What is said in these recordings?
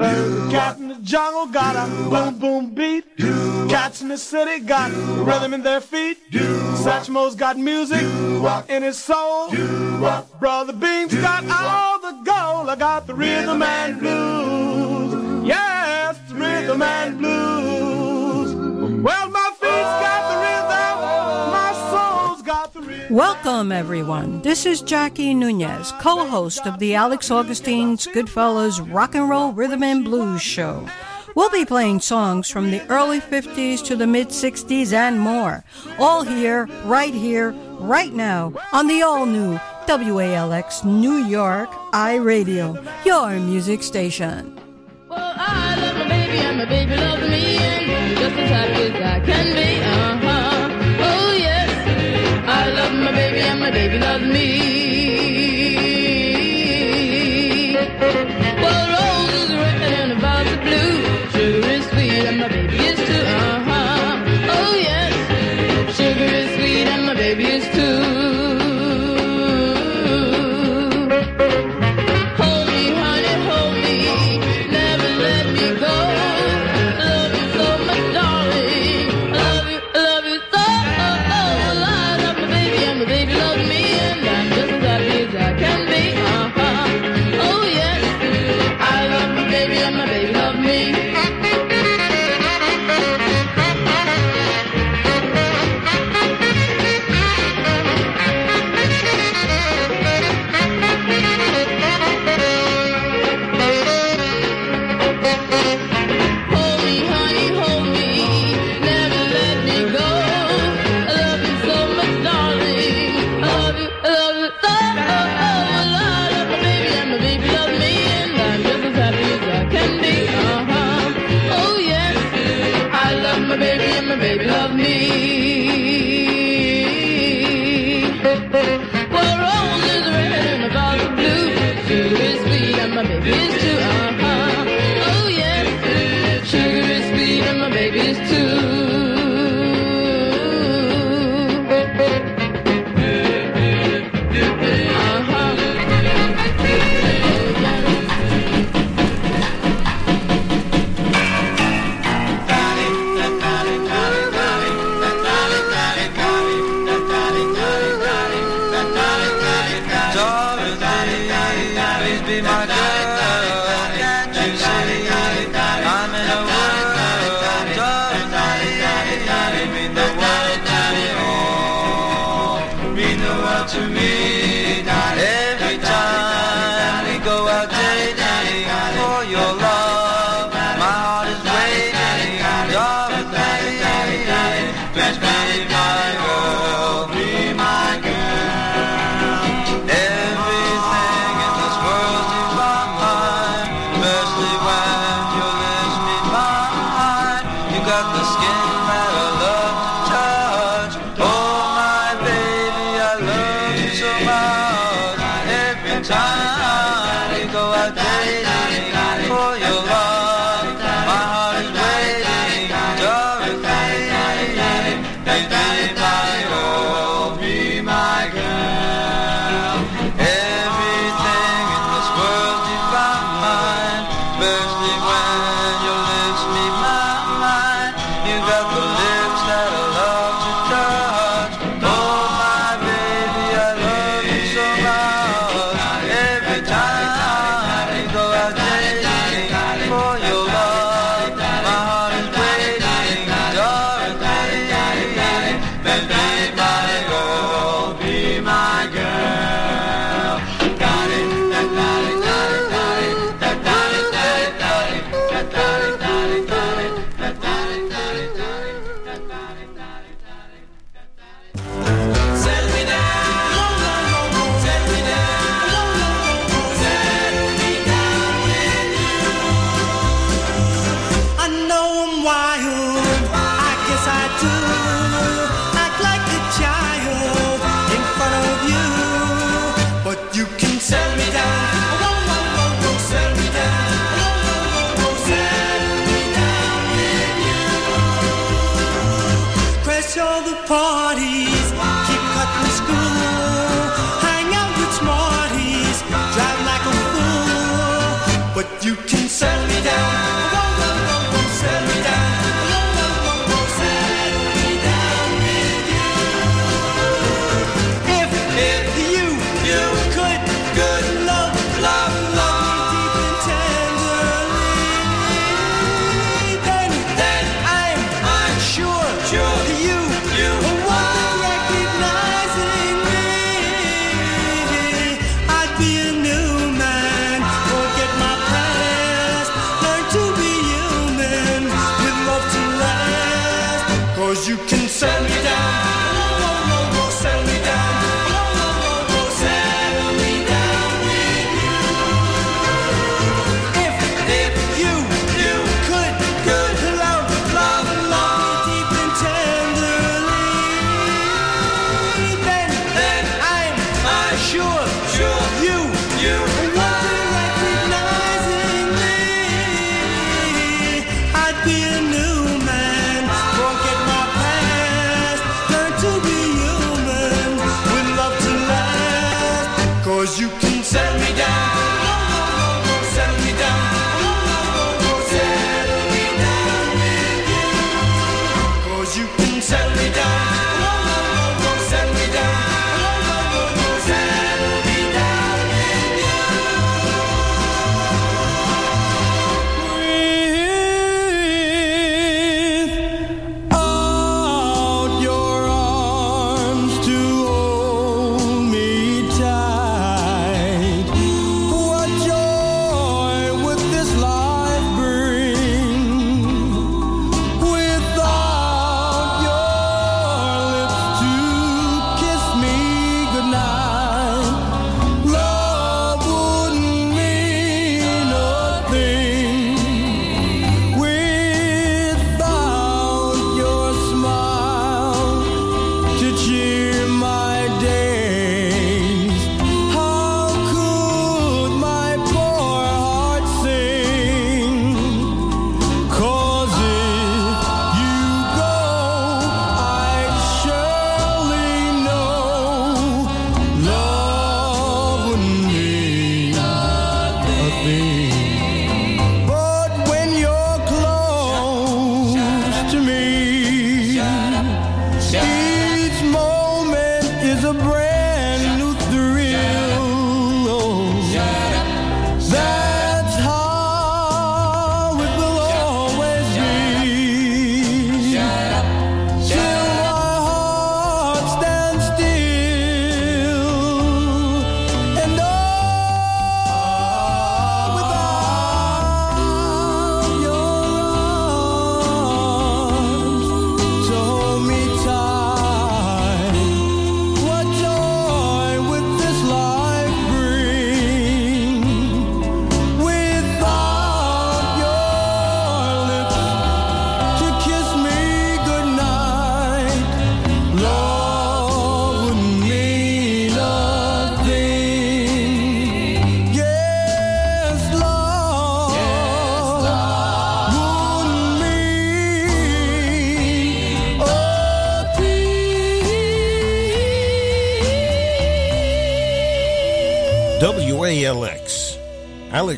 Cat in the jungle got a boom boom beat. Cats in the city got rhythm in their feet. Satchmo's got music in his soul. Brother Beam's got all the gold. I got the rhythm and blues. Yes, rhythm and blues. Well, my feet's got Welcome, everyone. This is Jackie Nunez, co host of the Alex Augustine's Goodfellas Rock and Roll Rhythm and Blues Show. We'll be playing songs from the early 50s to the mid 60s and more. All here, right here, right now, on the all new WALX New York iRadio, your music station. Well, I love my baby and my baby loves me and just as happy as I can be. Uh-huh. Baby and my baby loves me.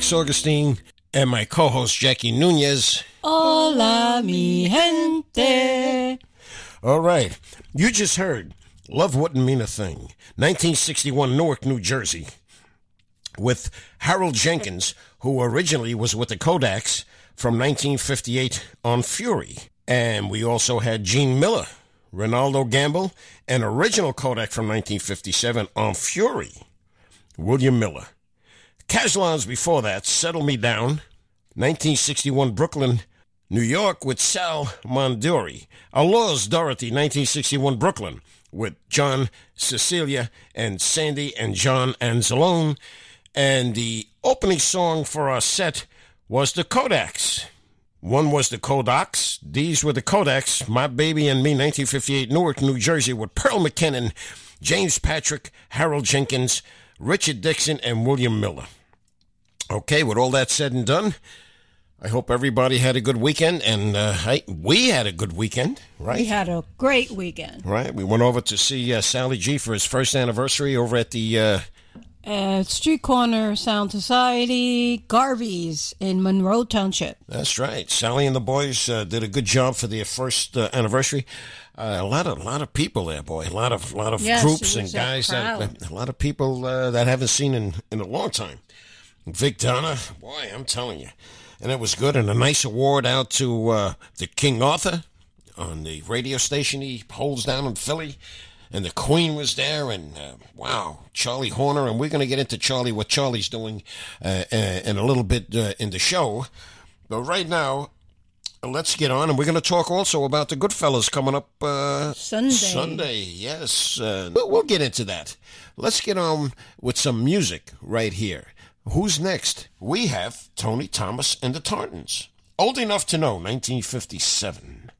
Alex Augustine, and my co host, Jackie Nunez. Hola, mi gente. All right. You just heard Love Wouldn't Mean a Thing, 1961, Newark, New Jersey, with Harold Jenkins, who originally was with the Kodaks from 1958 on Fury. And we also had Gene Miller, Ronaldo Gamble, an original Kodak from 1957 on Fury, William Miller. Caslon's before that, Settle Me Down, 1961 Brooklyn, New York with Sal Monduri. Allures Dorothy, 1961 Brooklyn with John Cecilia and Sandy and John Anzalone. And the opening song for our set was the Kodaks. One was the Kodaks. These were the Kodaks, My Baby and Me, 1958, Newark, New Jersey, with Pearl McKinnon, James Patrick, Harold Jenkins, Richard Dixon, and William Miller. Okay, with all that said and done, I hope everybody had a good weekend, and uh, I, we had a good weekend, right? We had a great weekend. Right, we went over to see uh, Sally G for his first anniversary over at the uh, uh, Street Corner Sound Society, Garvey's in Monroe Township. That's right. Sally and the boys uh, did a good job for their first uh, anniversary. Uh, a lot of lot of people there, boy. A lot of lot of yes, groups and guys. A that, a lot of people uh, that I haven't seen in in a long time. Vic Donna, boy, I'm telling you, and it was good. And a nice award out to uh, the King Arthur on the radio station he holds down in Philly. And the Queen was there, and uh, wow, Charlie Horner. And we're going to get into Charlie, what Charlie's doing uh, uh, in a little bit uh, in the show. But right now, let's get on, and we're going to talk also about the Goodfellas coming up uh, Sunday. Sunday, yes. Uh, we'll we'll get into that. Let's get on with some music right here. Who's next? We have Tony Thomas and the Tartans. Old enough to know, 1957.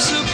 was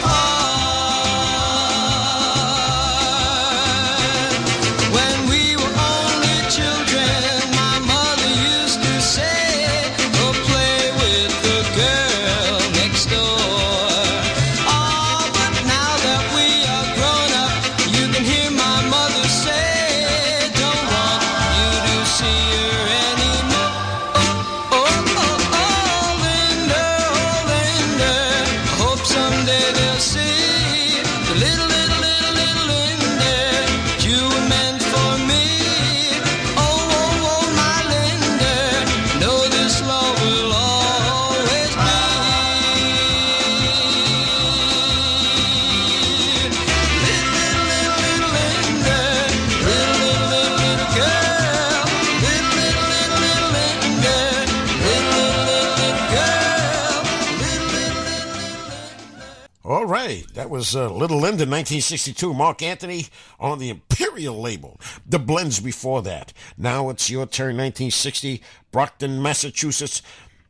was uh, Little Linda, 1962. Mark Anthony on the Imperial label. The blends before that. Now it's your turn, 1960. Brockton, Massachusetts,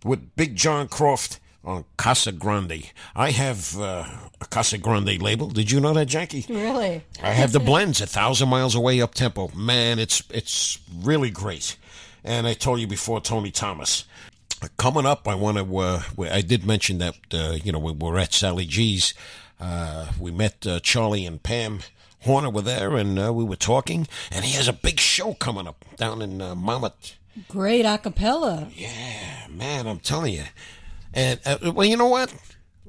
with Big John Croft on Casa Grande. I have uh, a Casa Grande label. Did you know that, Jackie? Really? I have the blends, a thousand miles away up tempo. Man, it's it's really great. And I told you before, Tony Thomas. Coming up, I want to. Uh, I did mention that uh, you know we were at Sally G's. Uh, we met uh, Charlie and Pam Horner were there, and uh, we were talking. And he has a big show coming up down in uh, Monmouth. Great acapella. Yeah, man, I'm telling you. And uh, well, you know what?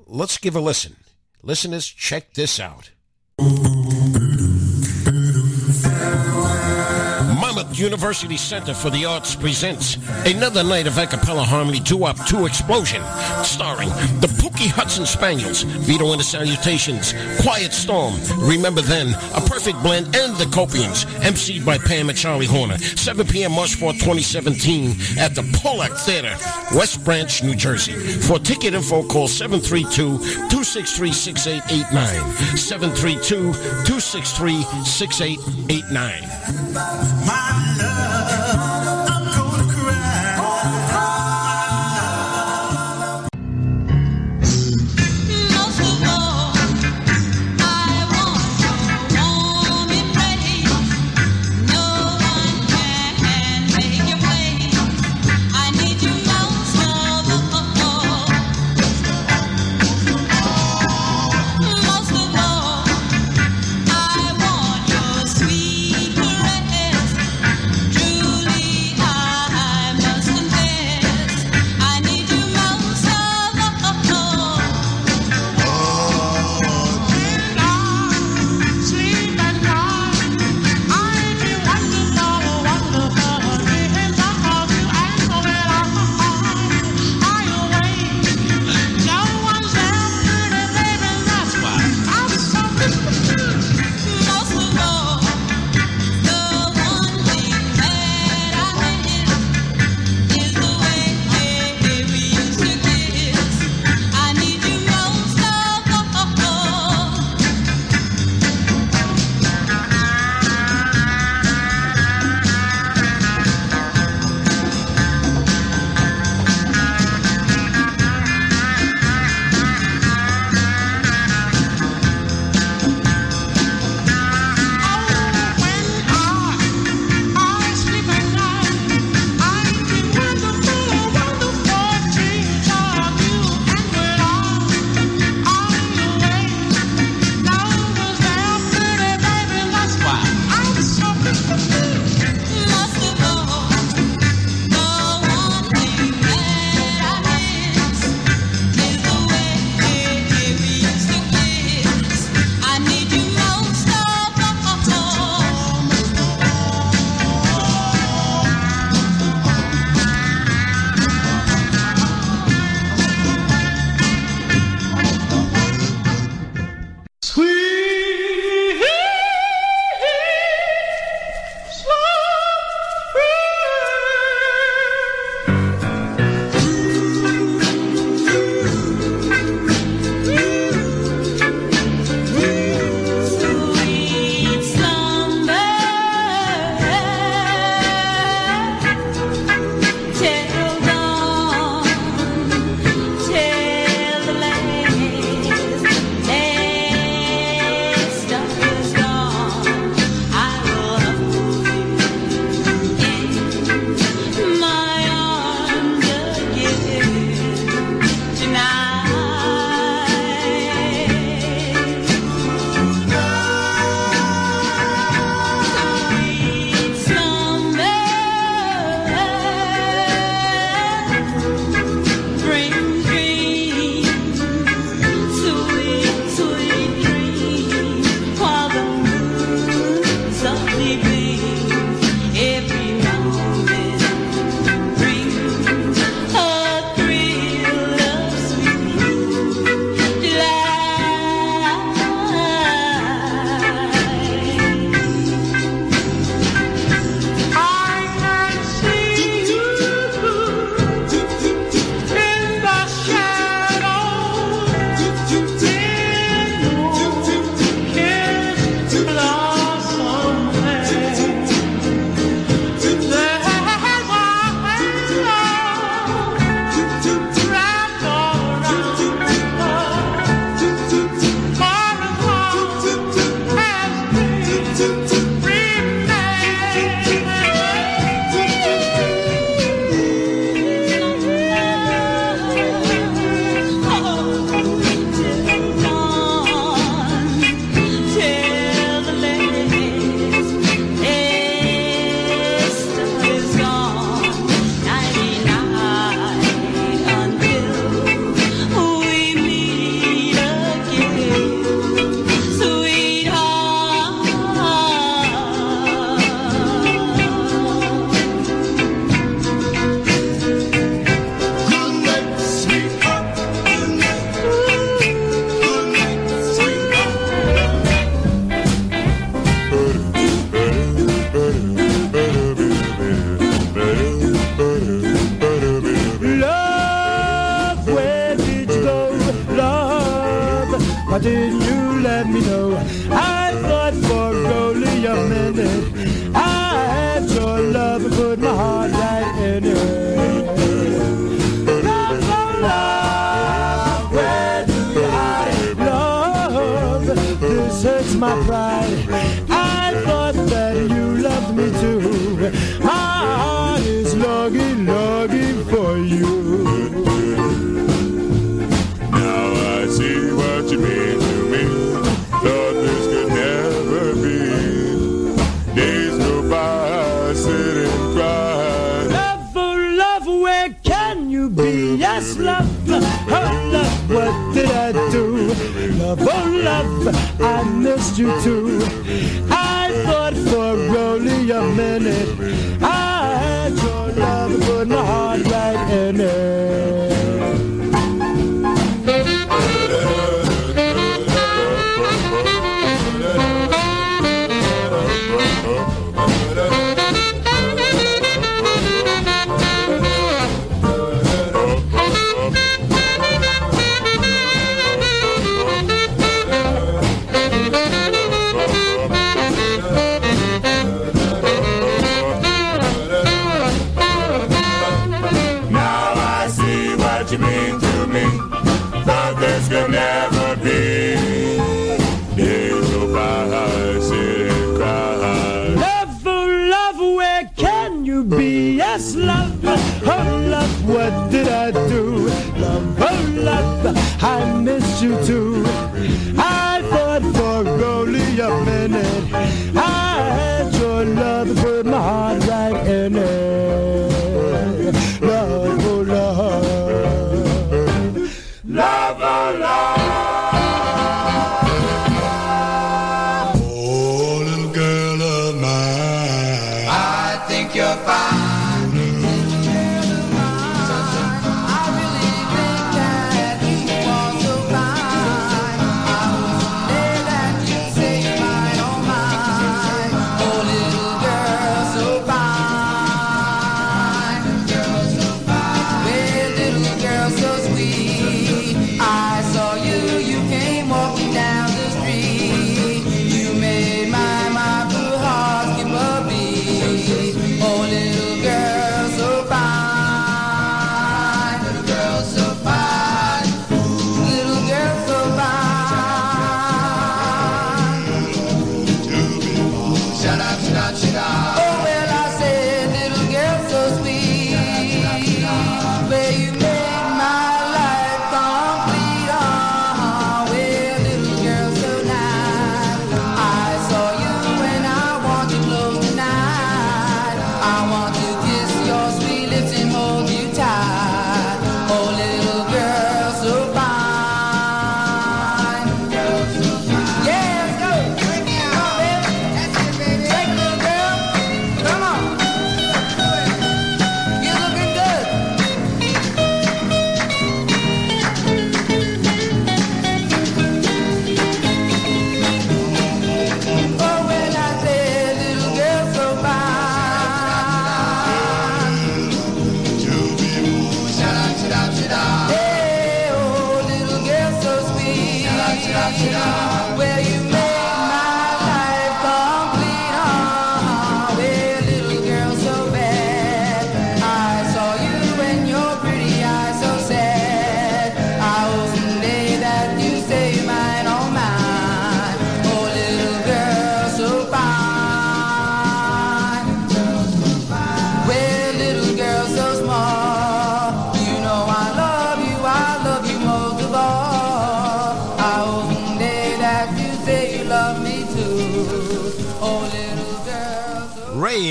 Let's give a listen. Listeners, check this out. University Center for the Arts presents another night of a cappella harmony two-up, 2 Explosion, starring the Pookie Hudson Spaniels, Vito and the Salutations, Quiet Storm, Remember Then, A Perfect Blend, and the Copians, emceed by Pam and Charlie Horner, 7 p.m. March 4, 2017, at the Pollak Theater, West Branch, New Jersey. For ticket info, call 732-263-6889, 732-263-6889. Most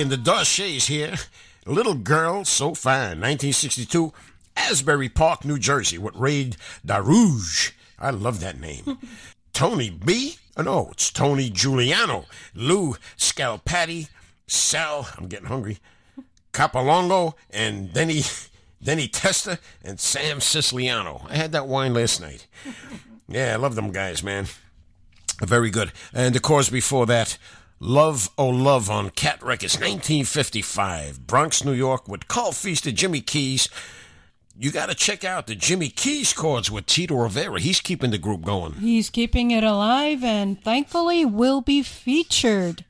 in the Darchets here. Little Girl So Fine, 1962, Asbury Park, New Jersey, with Raid Darouge. I love that name. Tony B. Oh, no, it's Tony Giuliano, Lou Scalpatti, Sal, I'm getting hungry, Capolongo, and Denny, Denny Testa, and Sam Siciliano. I had that wine last night. Yeah, I love them guys, man. Very good. And of course, before that, Love Oh Love on Cat Records, 1955, Bronx, New York, with Carl Feast and Jimmy Keyes. You got to check out the Jimmy Keyes chords with Tito Rivera. He's keeping the group going. He's keeping it alive and thankfully will be featured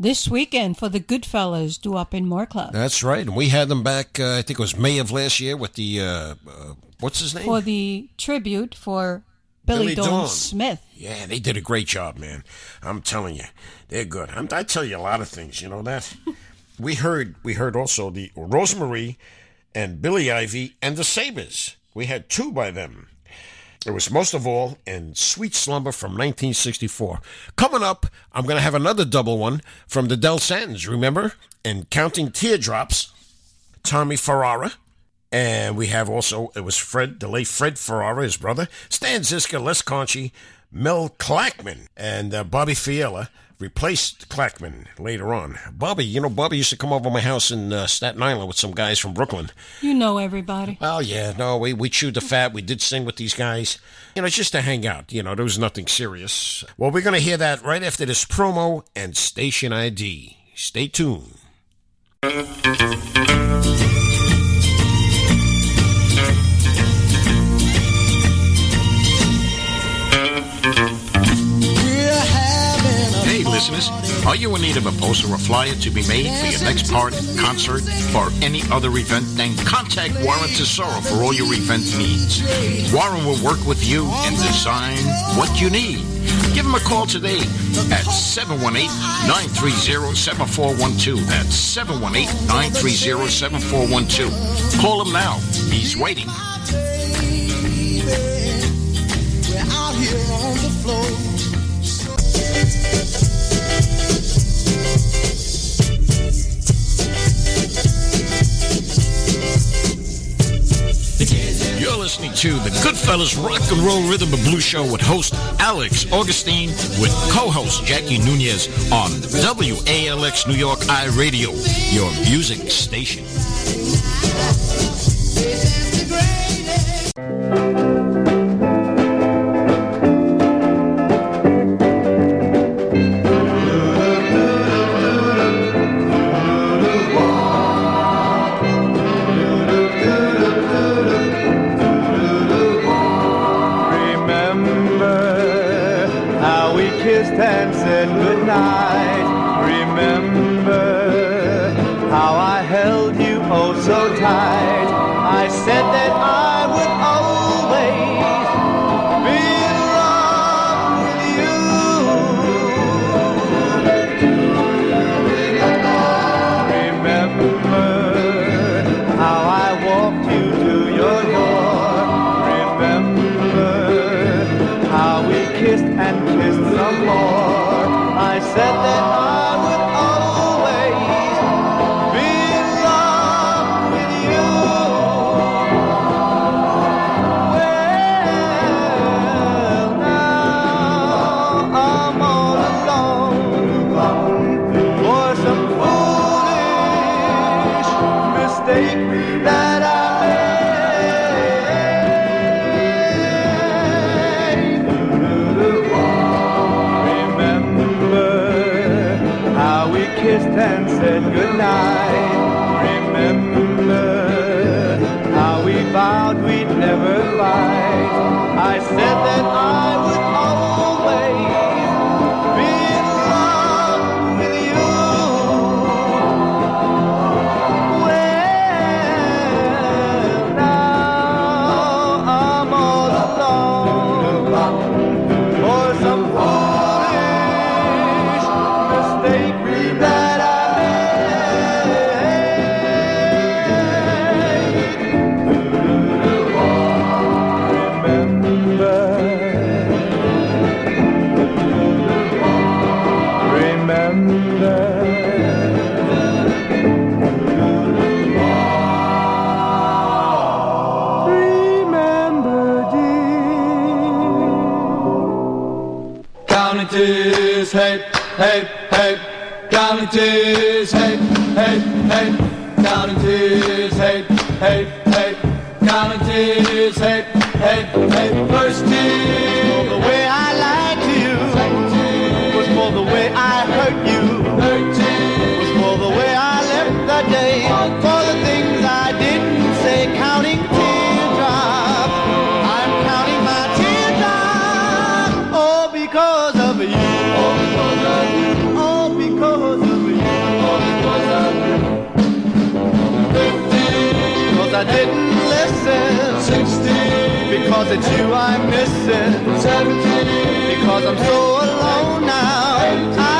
this weekend for the Goodfellas do up in Moore Club. That's right. And we had them back, uh, I think it was May of last year with the, uh, uh, what's his name? For the tribute for Billy, Billy Dawn, Dawn. Smith. Yeah, they did a great job, man. I'm telling you, they're good. I'm, I tell you a lot of things. You know that. we heard. We heard also the Rosemary and Billy Ivy and the Sabers. We had two by them. It was most of all in Sweet Slumber from 1964. Coming up, I'm going to have another double one from the Del Satins. Remember? And Counting Teardrops, Tommy Ferrara. And we have also, it was Fred, the late Fred Ferrara, his brother, Stan Ziska, Les Cauchi, Mel Clackman, and uh, Bobby Fiella replaced Clackman later on. Bobby, you know, Bobby used to come over my house in uh, Staten Island with some guys from Brooklyn. You know everybody. Well, yeah, no, we, we chewed the fat. We did sing with these guys. You know, just to hang out. You know, there was nothing serious. Well, we're going to hear that right after this promo and station ID. Stay tuned. Listeners, are you in need of a poster or flyer to be made for your next party, concert, or any other event? Then contact Warren Tesoro for all your event needs. Warren will work with you and design what you need. Give him a call today at 718-930-7412. That's 718-930-7412. Call him now. He's waiting. We're out here on the floor. Listening to the Goodfellas Rock and Roll Rhythm and Blues Show with host Alex Augustine with co-host Jackie Nunez on WALX New York I Radio, your music station. Hey, hey, hey. Counting tears, hey, hey, hey. Counting tears, hey, hey, hey. Counting tears, hey, hey, hey. First tear Because it's you I'm missing. Because I'm so alone now.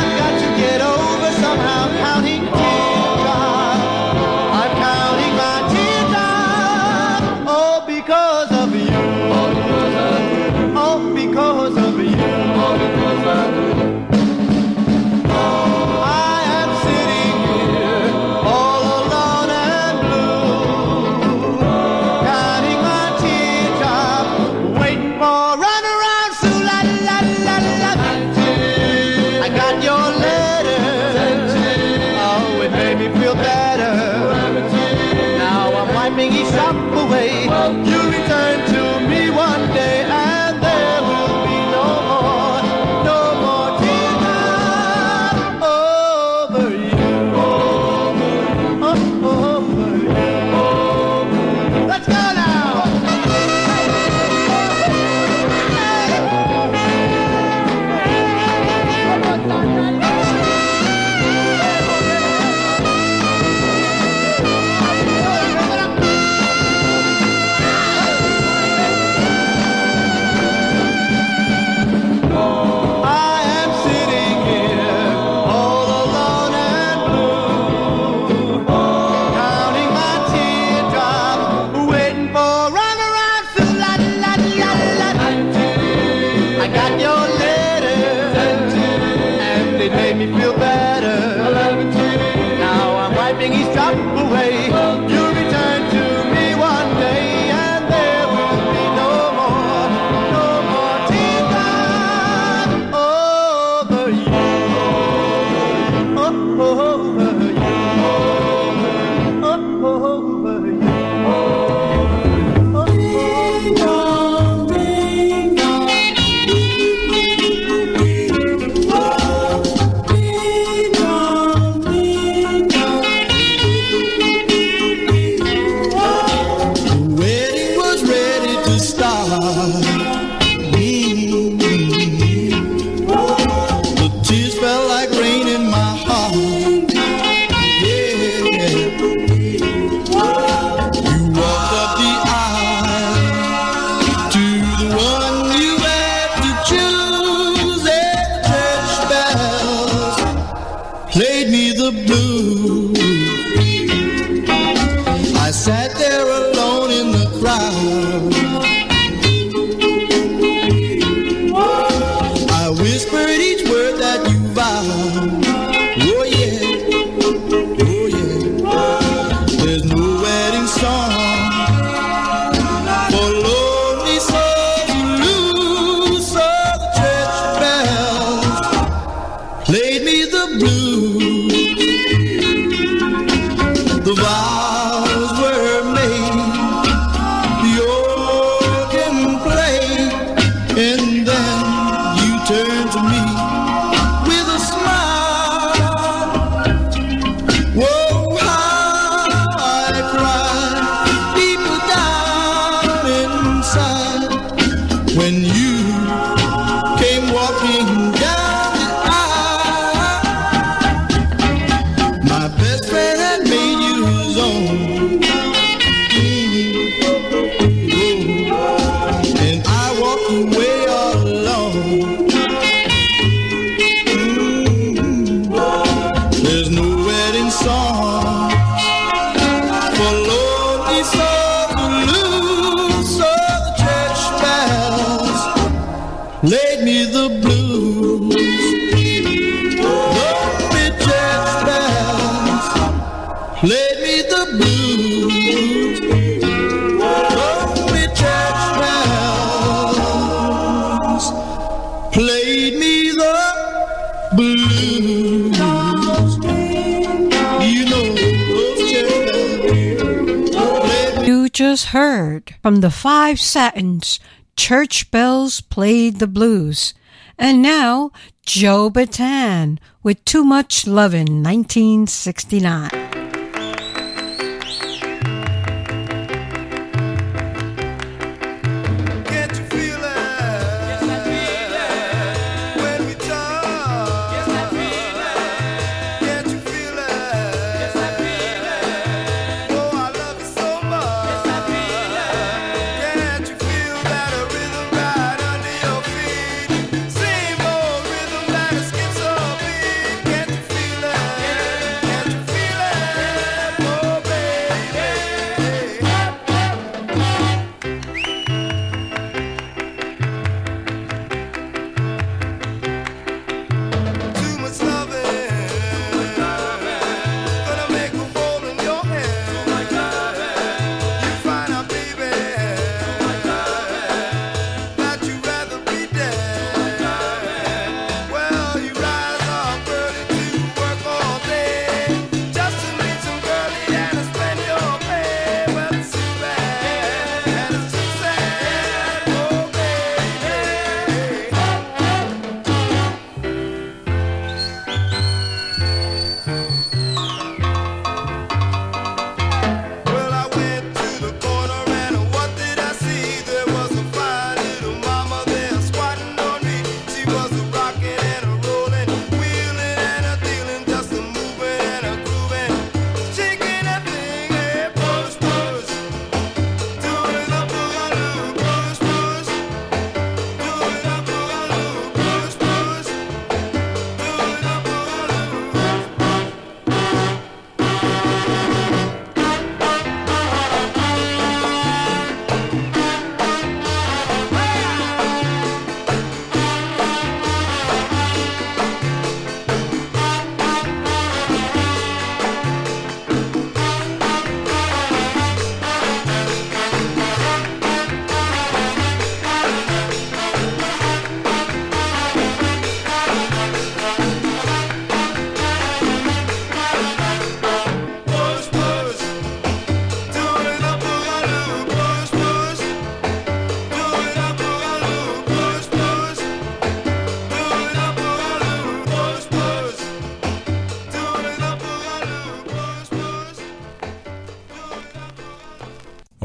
heard from the Five Satins, Church Bells Played the Blues. And now, Joe Bataan with Too Much Lovin', 1969.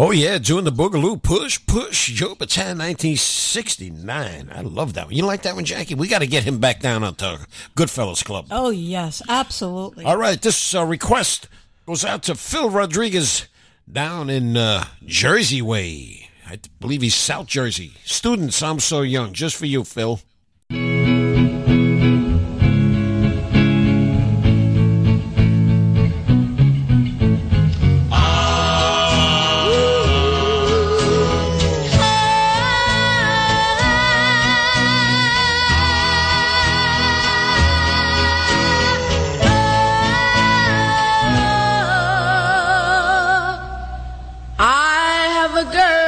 Oh yeah, doing the Boogaloo push push Joe Bataan 1969. I love that one. You like that one, Jackie? We got to get him back down onto Goodfellas Club. Oh, yes, absolutely. All right, this uh, request goes out to Phil Rodriguez down in uh, Jersey Way. I believe he's South Jersey. Students, I'm so young. Just for you, Phil. A girlfriend.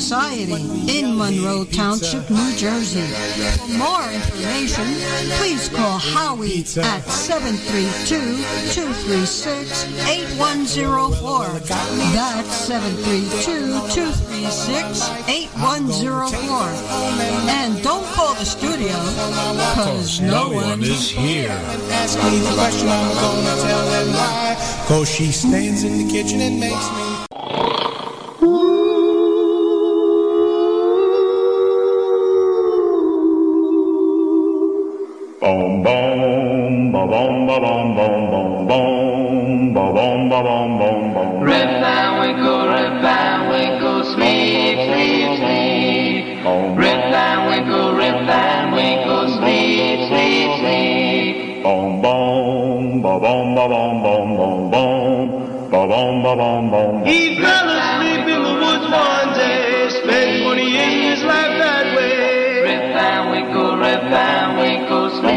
Society in Monroe Township, New Jersey. For more information, please call Howie at 732-236-8104. That's 732-236-8104. And don't call the studio, because no one is here. ask me the question, I'm gonna tell them why. Cause she stands in the kitchen and makes me. Boom, boom, ba boom, ba boom, boom, boom, boom, ba boom, ba boom, boom, boom. Rip Van Winkle, Rip Van Winkle, sleep, sleep, sleep. Rip Van Winkle, Rip Van Winkle, sleep, sleep, sleep. Boom, boom, ba boom, ba boom, boom, boom, boom, ba boom, ba boom, boom. He fell asleep in the woods one day, spent 20 years life that way. Rip Van Winkle, Rip Van Winkle,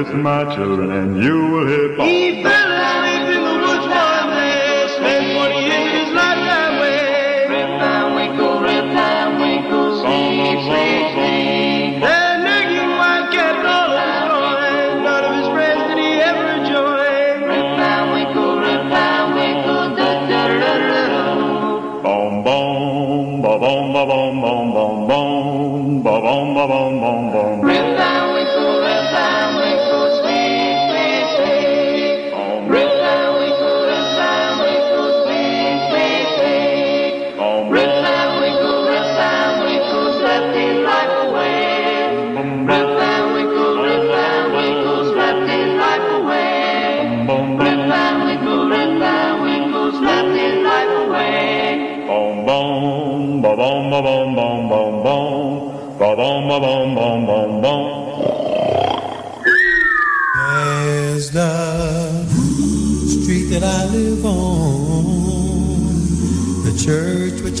Listen, my children, and you will hear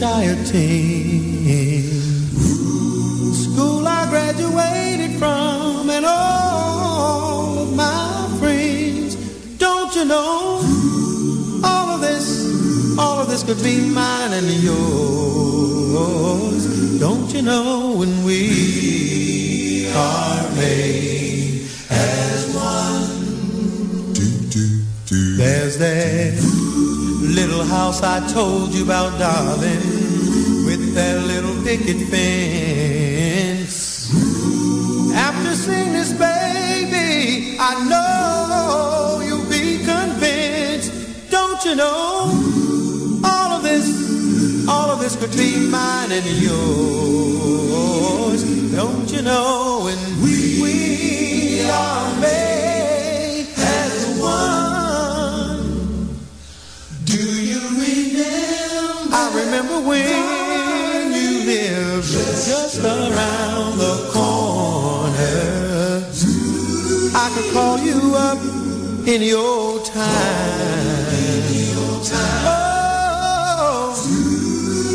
church which I attend, school I graduated from, and all of my friends. Don't you know? All of this, all of this could be mine and yours. Don't you know when we are made as one? There's that little house I told you about, darling, with that little picket fence. After seeing this, baby, I know you'll be convinced. Don't you know? All of this, all of this could be mine and yours. Don't you know? And we, remember? When you lived just around the corner. I could call you up any old time. Oh,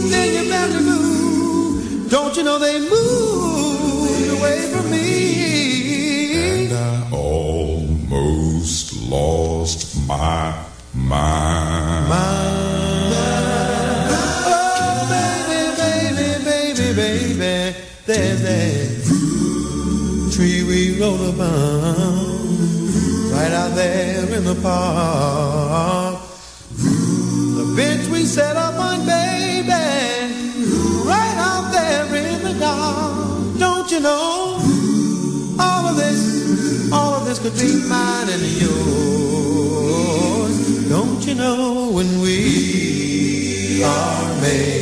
then your moved. Don't you know they moved away from me? And I almost lost my mind. Oh, there's that tree we rode upon right out there in the park. The bench we set up on, baby, right out there in the dark. Don't you know? All of this, all of this could be mine and yours. Don't you know when we are made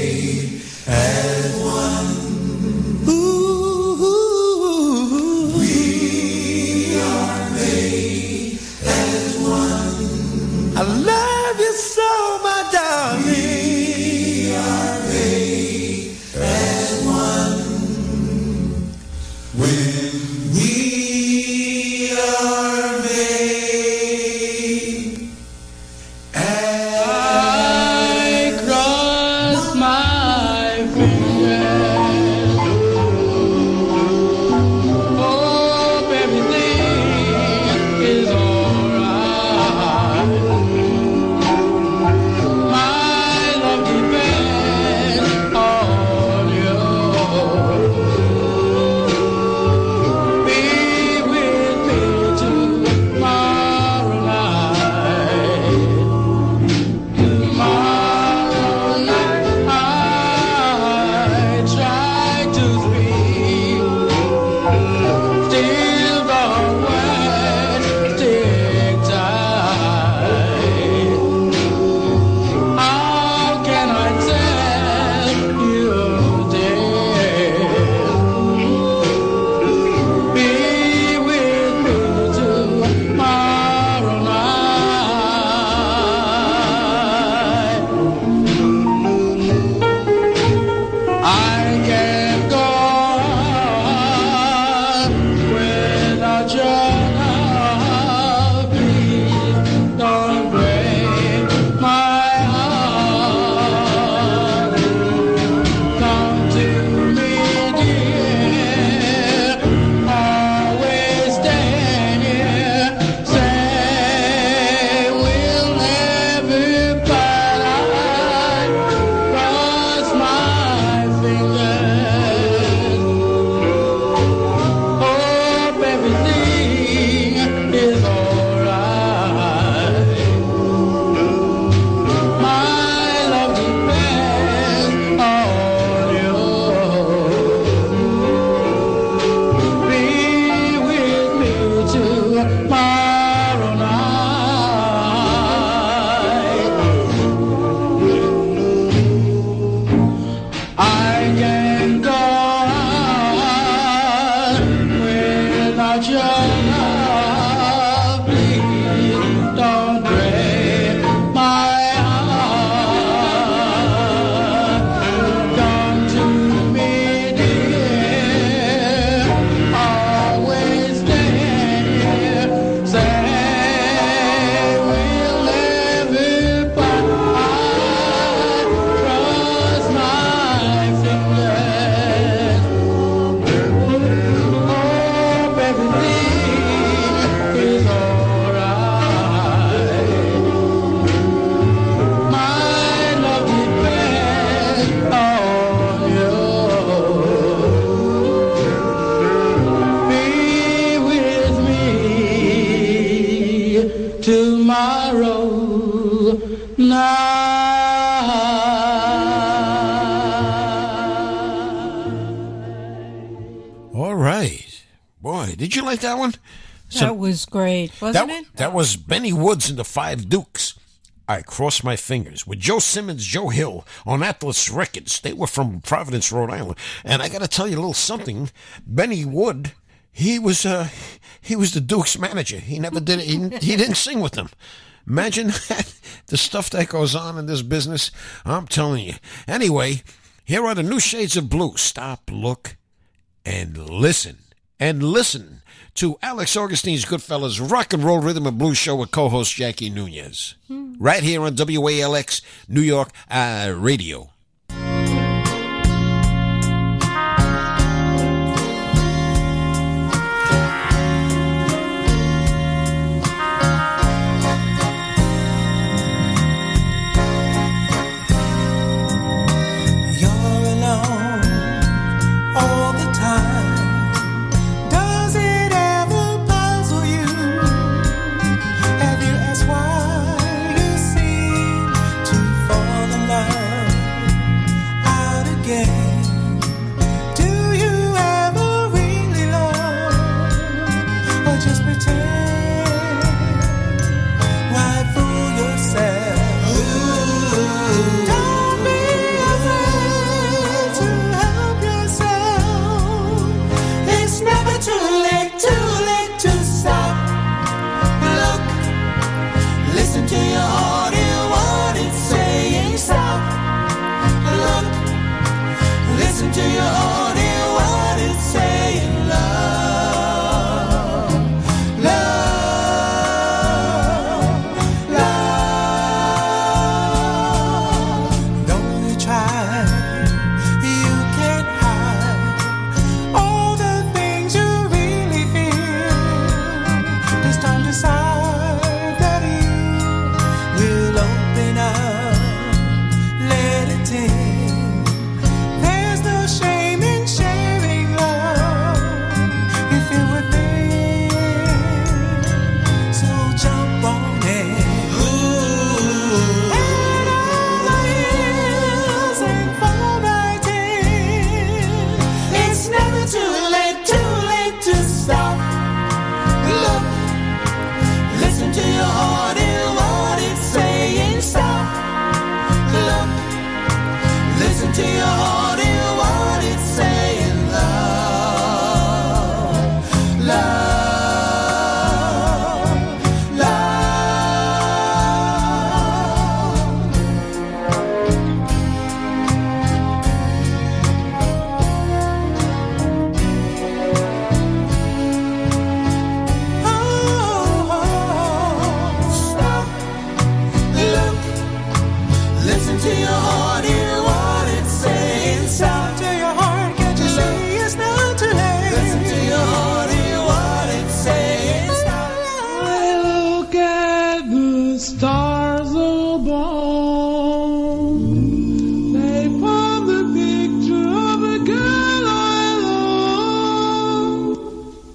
wasn't that, it? That was Benny Woods and the Five Dukes. I cross my fingers with Joe Simmons, Joe Hill on Atlas Records. They were from Providence, Rhode Island, and I got to tell you a little something. Benny Wood, he was uh, he was the Dukes manager. He never did it. He, he didn't sing with them. Imagine that, the stuff that goes on in this business. I'm telling you. Anyway, here are the new shades of blue. Stop, look, and listen. And listen to Alex Augustine's Goodfellas Rock and Roll Rhythm and Blues Show with co-host Jackie Nunez. Right here on WALX New York uh, Radio.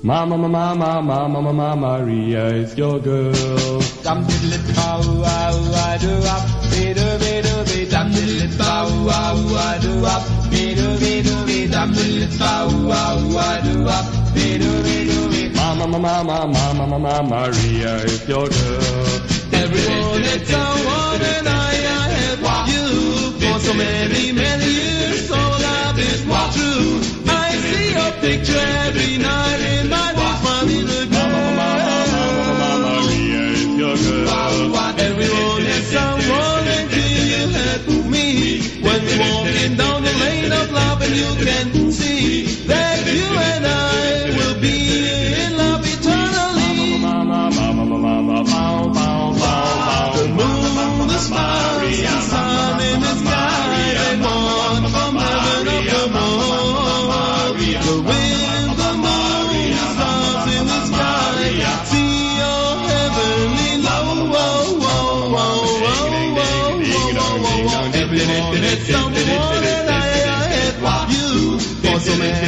Mama, mama, mama, mama, mama, Maria is your girl. Dum diddly bow wow wow do up, be do be do be dum diddly bow wow wow do up, be do be do be dum diddly bow wow wow do up, be do be do be. Mama, mama, mama, mama, mama, Maria is your girl. Everyone is someone and I, I have you for so many, many years. So love is true. I see your picture every night love and you can see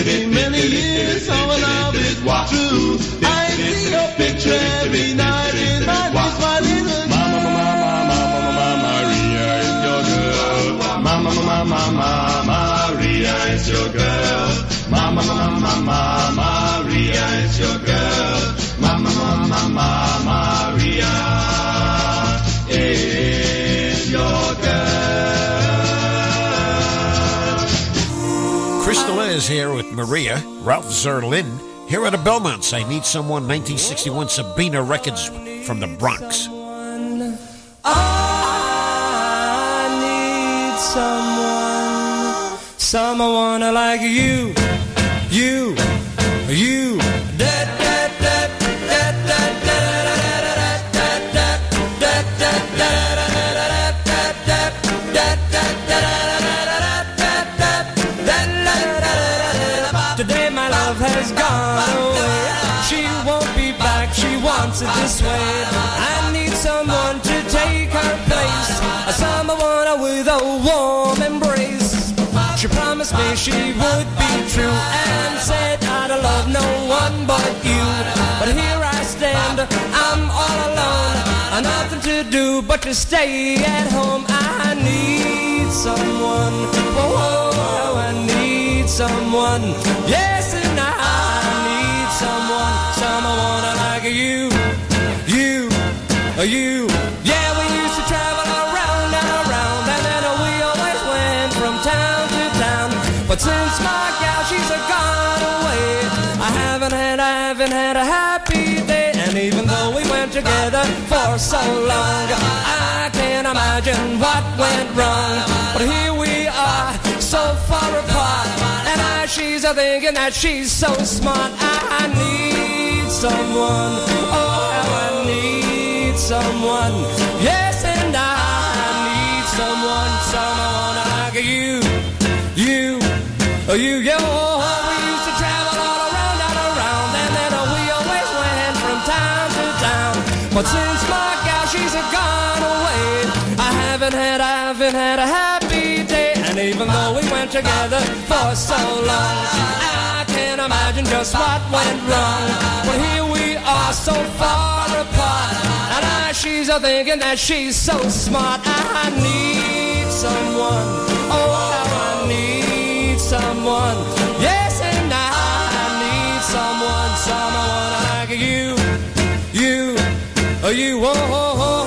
so many, years. Our love is true. I see your picture every night in my dreams, my little girl. Mama, mama, mama, Maria is your girl. Mama, mama, mama, Maria is your girl. Is here with Maria, Ralph Zerlin. Here at the Belmonts, I Need Someone, 1961 Sabina Records from the Bronx. I need someone, someone like you, it this way. I need someone to take her place. Someone with a warm embrace. She promised me she would be true and said I'd love no one but you. But here I stand, I'm all alone. Nothing to do but to stay at home. I need someone. Oh, oh, oh I need someone. Yes, you. Yeah, we used to travel around and around, and then we always went from town to town. But since my gal, she's gone away, I haven't had, I haven't had a happy day. And even though we went together for so long, I can't imagine what went wrong. But here we are, so far apart, and I, she's a thinking that she's so smart. I need someone, oh how I need someone, yes, and I need someone, someone like you, you, oh, you, yo. We used to travel all around and around, and then oh, we always went from town to town. But since my gal, she's gone away, I haven't had, I haven't had a happy day. And even though we went together for so long, I can't imagine just what went wrong. But here we are, so far apart, and I, she's a thinking that she's so smart. I need someone, oh how I need someone, yes, and I need someone, someone like you, you, oh, you, oh, oh, oh,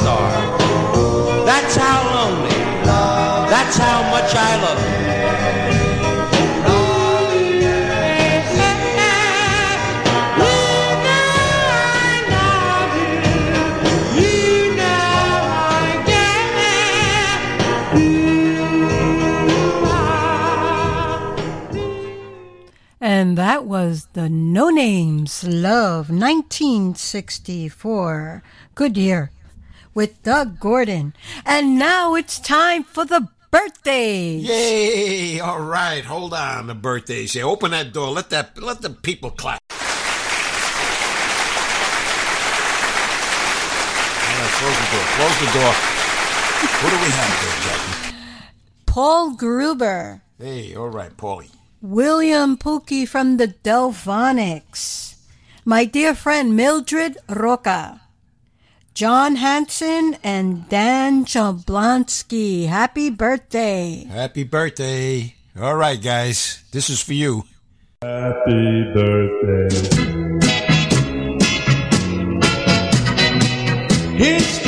star. That's how lonely, that's how much I love you. And that was the No Names Love 1964. Good year with Doug Gordon. And now it's time for the birthdays. Yay! All right, hold on. The birthdays. Yeah, open that door. Let that. Let the people clap. Close the door. Close the door. What do we have here, Jackie? Paul Gruber. Hey, all right, Paulie. William Poogie from the Delfonics. My dear friend Mildred Roca. John Hanson and Dan Jablonski. Happy birthday. Happy birthday. All right, guys. This is for you. Happy birthday. Here's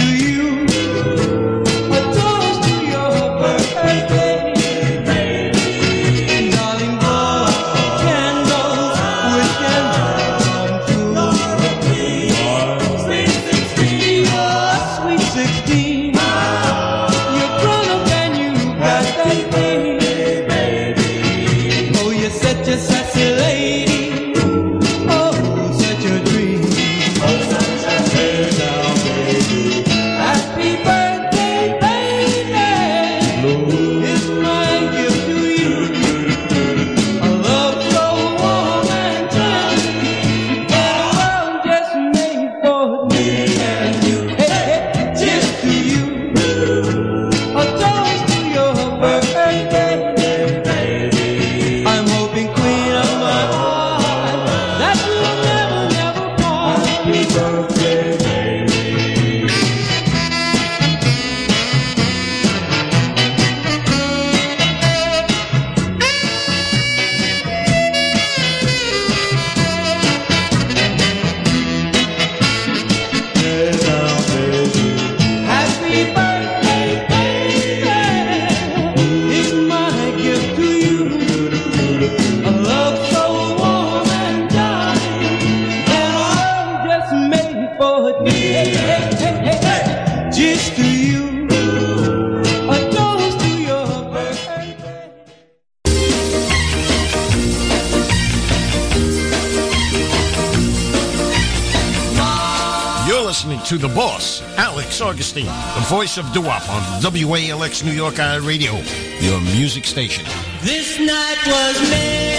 Augustine, the voice of Doo-Wop on WALX New York I Radio, your music station. This night was made,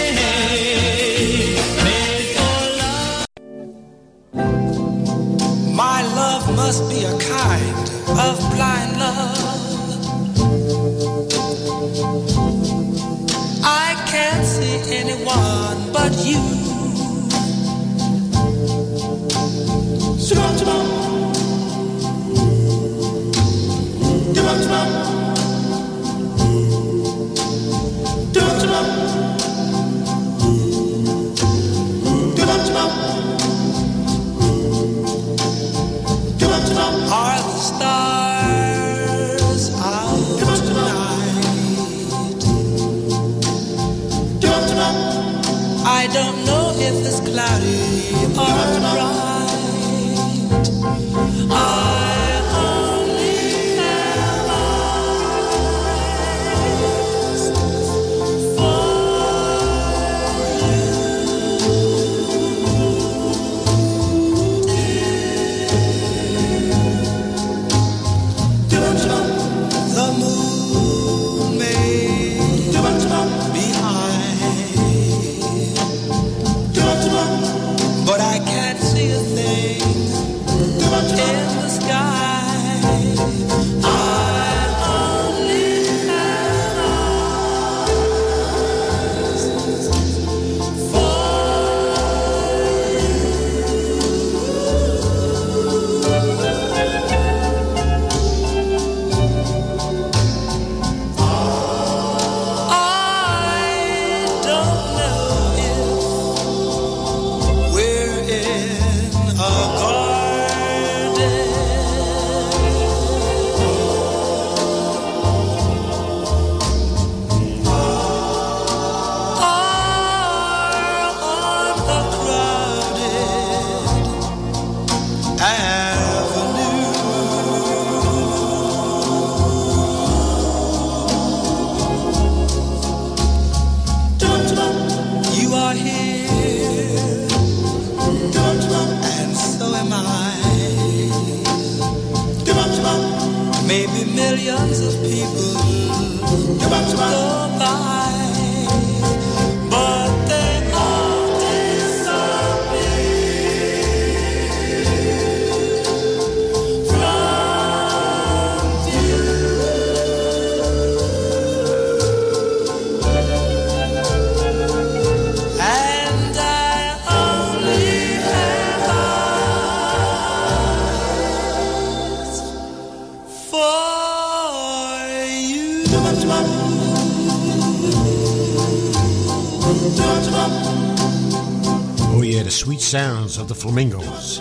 of the flamingos.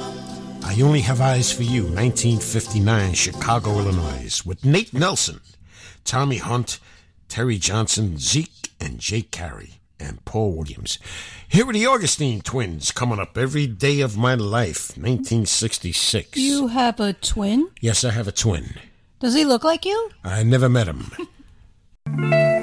I Only Have Eyes for You, 1959, Chicago, Illinois, with Nate Nelson, Tommy Hunt, Terry Johnson, Zeke, and Jake Carey, and Paul Williams. Here are the Augustine twins coming up every day of my life, 1966. You have a twin? Yes, I have a twin. Does he look like you? I never met him.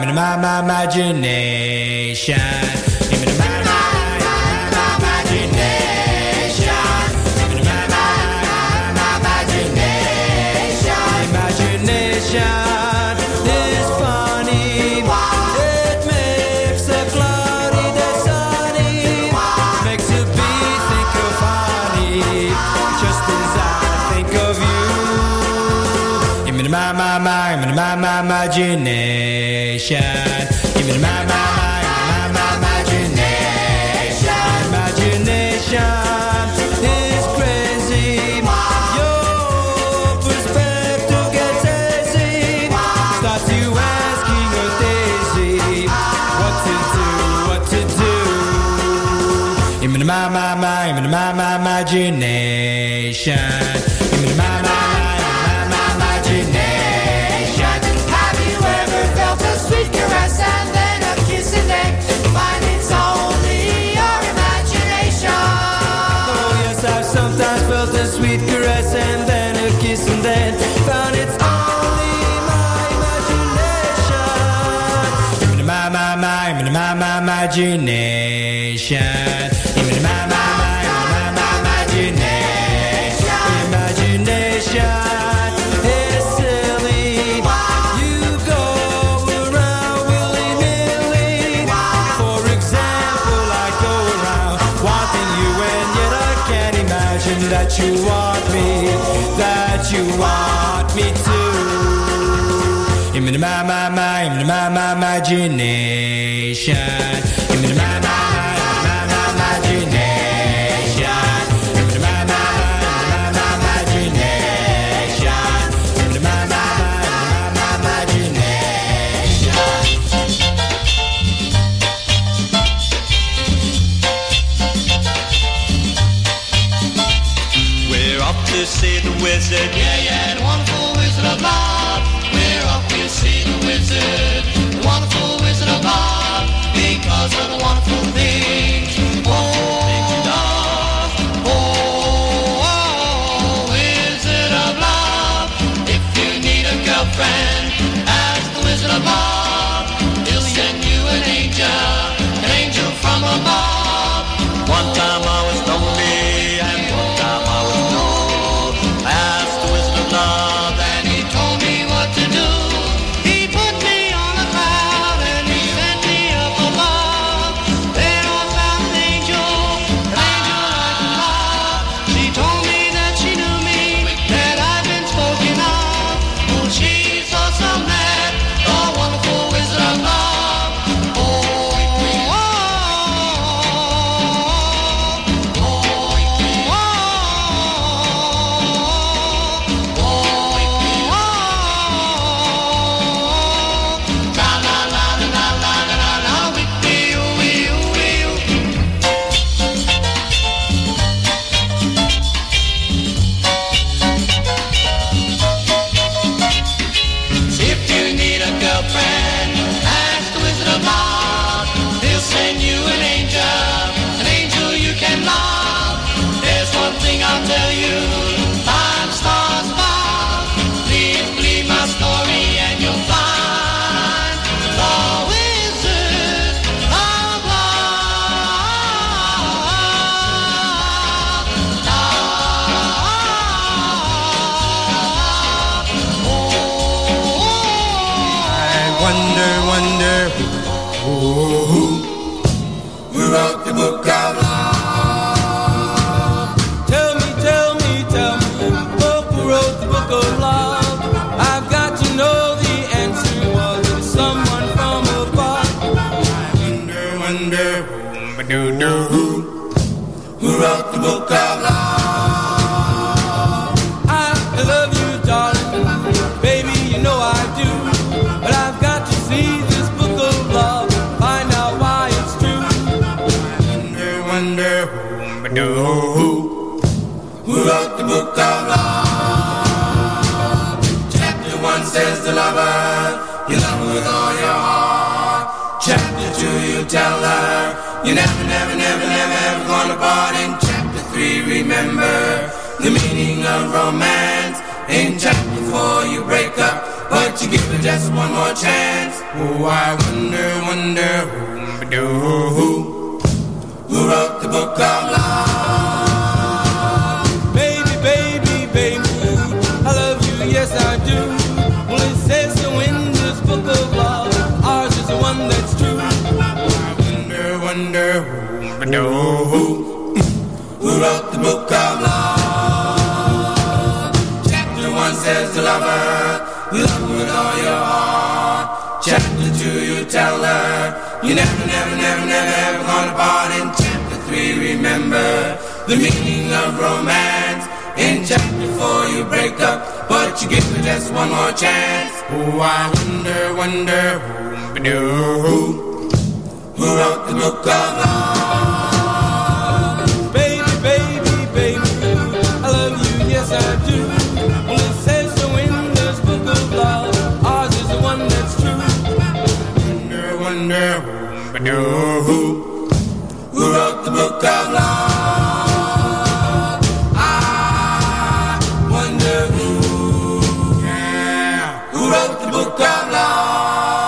Give me the my, my, my, give me the sunny. Makes it be think of funny. Just desire to think of you. Immin my, my, imagination. Imagination. Give me my, my, my, my, my, imagination. Have you ever felt a sweet caress and then a kiss and then find it's only your imagination? Oh yes, I've sometimes felt a sweet caress and then a kiss and then found it's only my imagination. Give me my, my, my, me my, my, imagination. That you want me, that you want me to. The my, my, my, my, my, imagination. Wizard. Yeah, yeah, the wonderful wizard of love. We're off to see the wizard. The wonderful wizard of love. Because of the wonderful things. Her, you never, never, never, never, ever gonna part. In chapter three, remember the meaning of romance. In chapter four, you break up, but you give it just one more chance. Oh, I wonder, wonder who, who, who wrote the book of love? Do, who, who wrote the book of love? Chapter one says you love her with all your heart. Chapter two, you tell her, you never, never, never, never, ever gonna part. In chapter three, remember the meaning of romance. In chapter four, you break up, but you give her just one more chance. Oh, I wonder, wonder who, who, who wrote the book of love? Who, wrote the book of?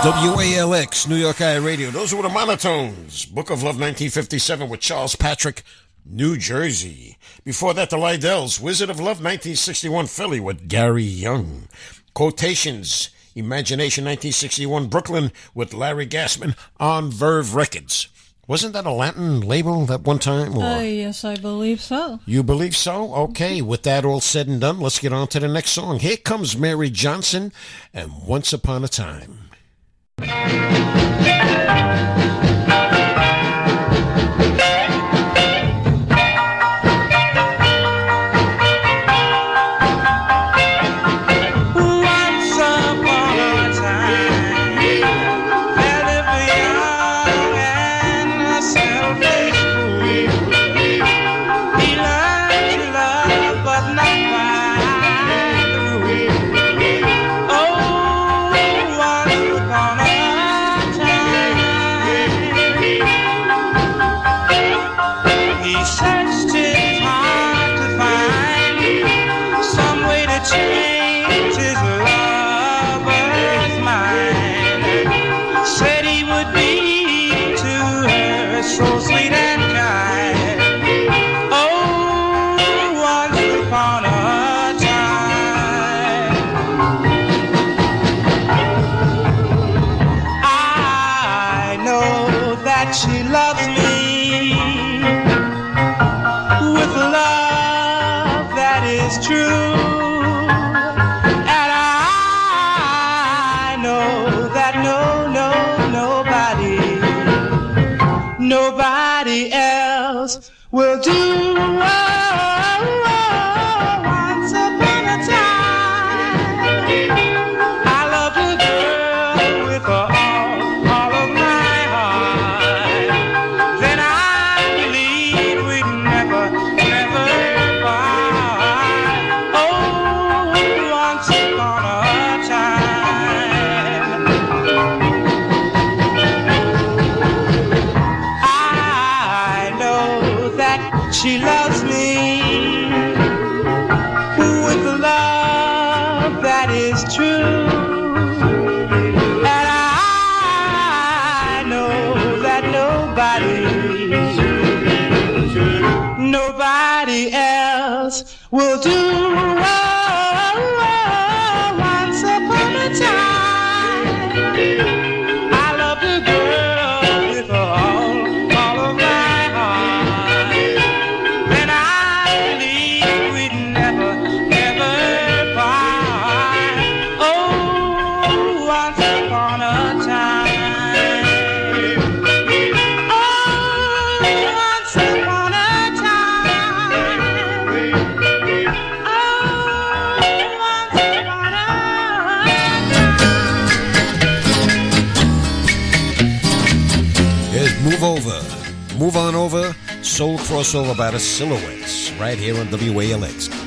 WALX, New York Eye Radio. Those were the monotones. Book of Love 1957 with Charles Patrick, New Jersey. Before that, the Ly-Dells, Wizard of Love 1961 Philly with Gary Young. Quotations, Imagination 1961 Brooklyn with Larry Gassman on Verve Records. Wasn't that a Latin label at one time? Or? Uh, yes, I believe so. You believe so? Okay, with that all said and done, let's get on to the next song. Here comes Mary Johnson and Once Upon a Time. crossover about a silhouette, right here on WALX.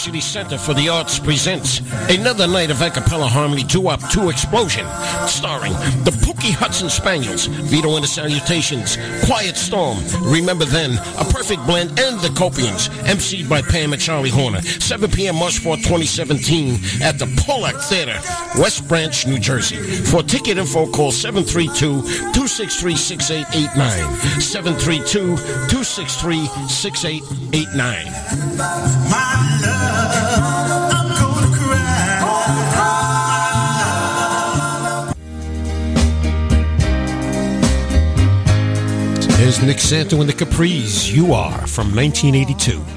University Center for the Arts presents another night of a cappella harmony two-up, two-explosion, starring the Pookie Hudson Spaniels, Vito and the Salutations, Quiet Storm, Remember Then, A Perfect Blend, and The Copians, emceed by Pam and Charlie Horner, 7 p.m. March 4, 2017, at the Pollak Theater, West Branch, New Jersey. For ticket info, call 732-263-6889, 732-263-6889. My love. Nick Santo and the Capris. You are from 1982.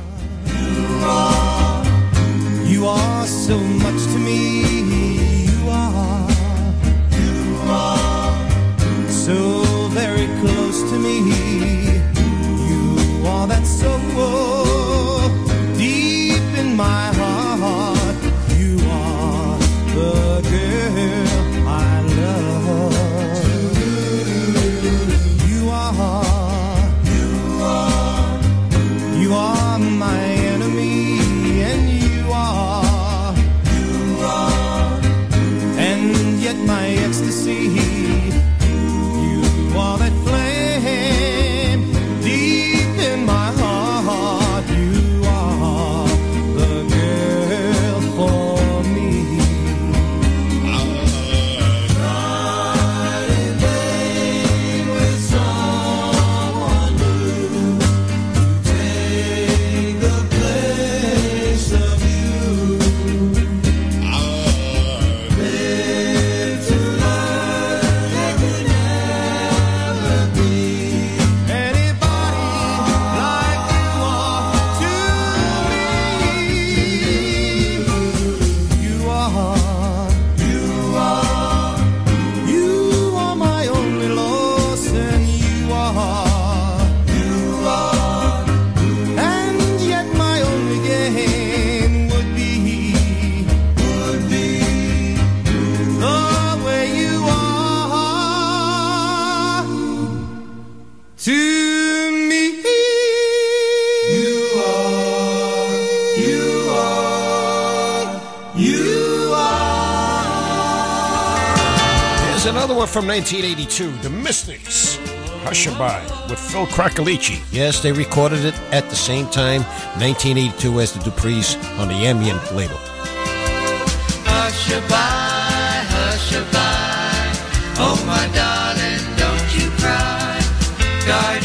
From 1982, The Mystics. Hushabye with Phil Cracolici. Yes, they recorded it at the same time, 1982, as the Duprees on the Ambient label. Hushabye, hushabye. Oh, my darling, don't you cry. Guardian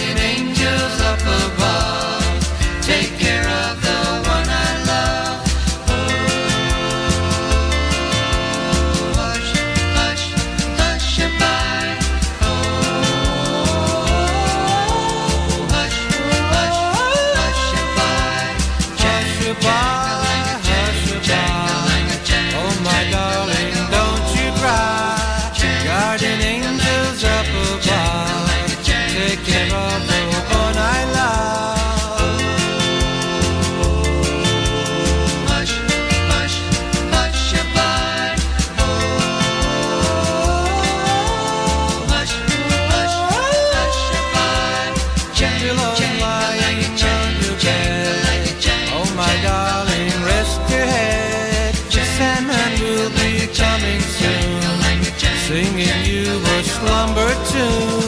you slumber tune.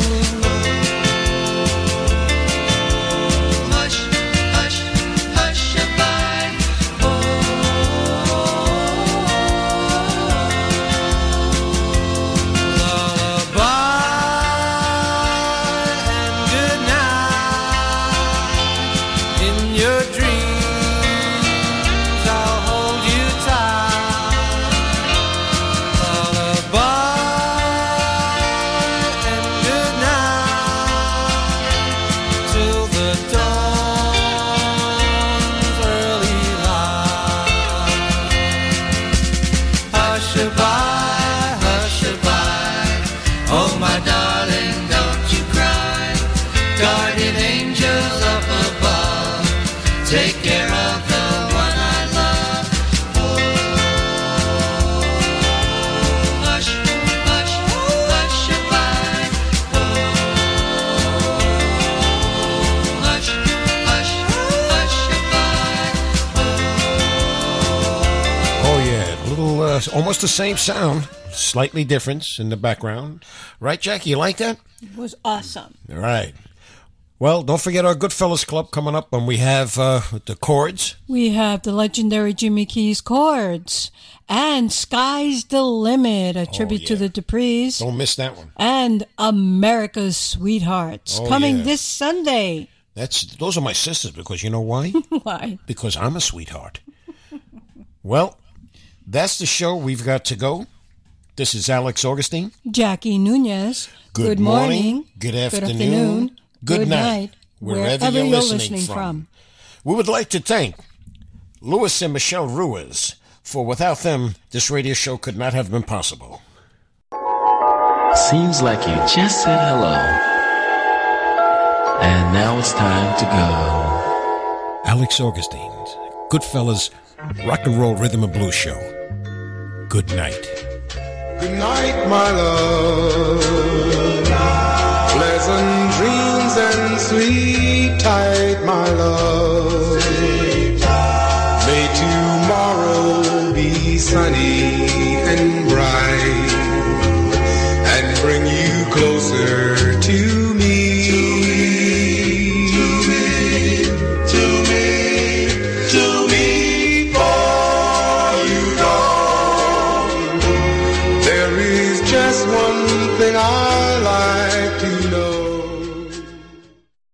Almost the same sound, slightly difference in the background. Right, Jackie? You like that? It was awesome. All right. Well, don't forget our Goodfellas Club coming up when we have uh, the chords. We have the legendary Jimmy Keyes chords and Sky's the Limit, a tribute to Oh, yeah. the Duprees. Don't miss that one. and America's Sweethearts Oh, coming yeah. this Sunday. That's those are my sisters because you know why? Why? because I'm a sweetheart. well, that's the show we've got to go. This is Alex Augustine. Jackie Nunez. Good morning. good afternoon, good night, wherever you're listening from. We would like to thank Louis and Michelle Ruiz, for without them, this radio show could not have been possible. Seems like you just said hello. And now it's time to go. Alex Augustine's Goodfellas Rock and Roll Rhythm and Blues Show. Good night. Good night, my love. Pleasant dreams and sleep tight, my love. May tomorrow be sunny